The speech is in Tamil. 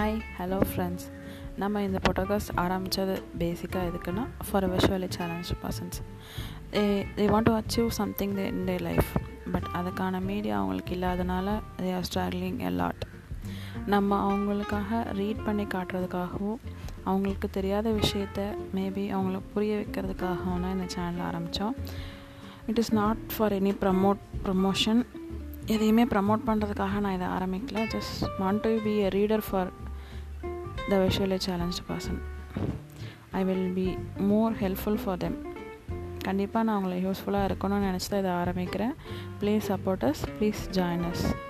ஹாய் ஹலோ ஃப்ரெண்ட்ஸ் நம்ம இந்த போட்டோகாஸ்ட் ஆரம்பித்தது பேசிக்காக எதுக்குன்னா for visually challenge persons they want to achieve something in day life but அதுக்கான மீடியா அவங்களுக்கு இல்லாதனால they are struggling a lot நம்ம அவங்களுக்காக ரீட் பண்ணி காட்டுறதுக்காகவும் அவங்களுக்கு தெரியாத விஷயத்த மேபி அவங்களுக்கு புரிய வைக்கிறதுக்காகவும் தான் இந்த சேனல் ஆரம்பித்தோம் it is not for any promote promotion எதையுமே ப்ரமோட் பண்ணுறதுக்காக நான் இதை ஆரம்பிக்கல. Just want to be a reader for the visually challenge person I will be more helpful for them கண்டிப்பாக நான் அவங்களை யூஸ்ஃபுல்லாக இருக்கணும்னு நினச்சி தான் இதை ஆரம்பிக்கிறேன். Please support us please join us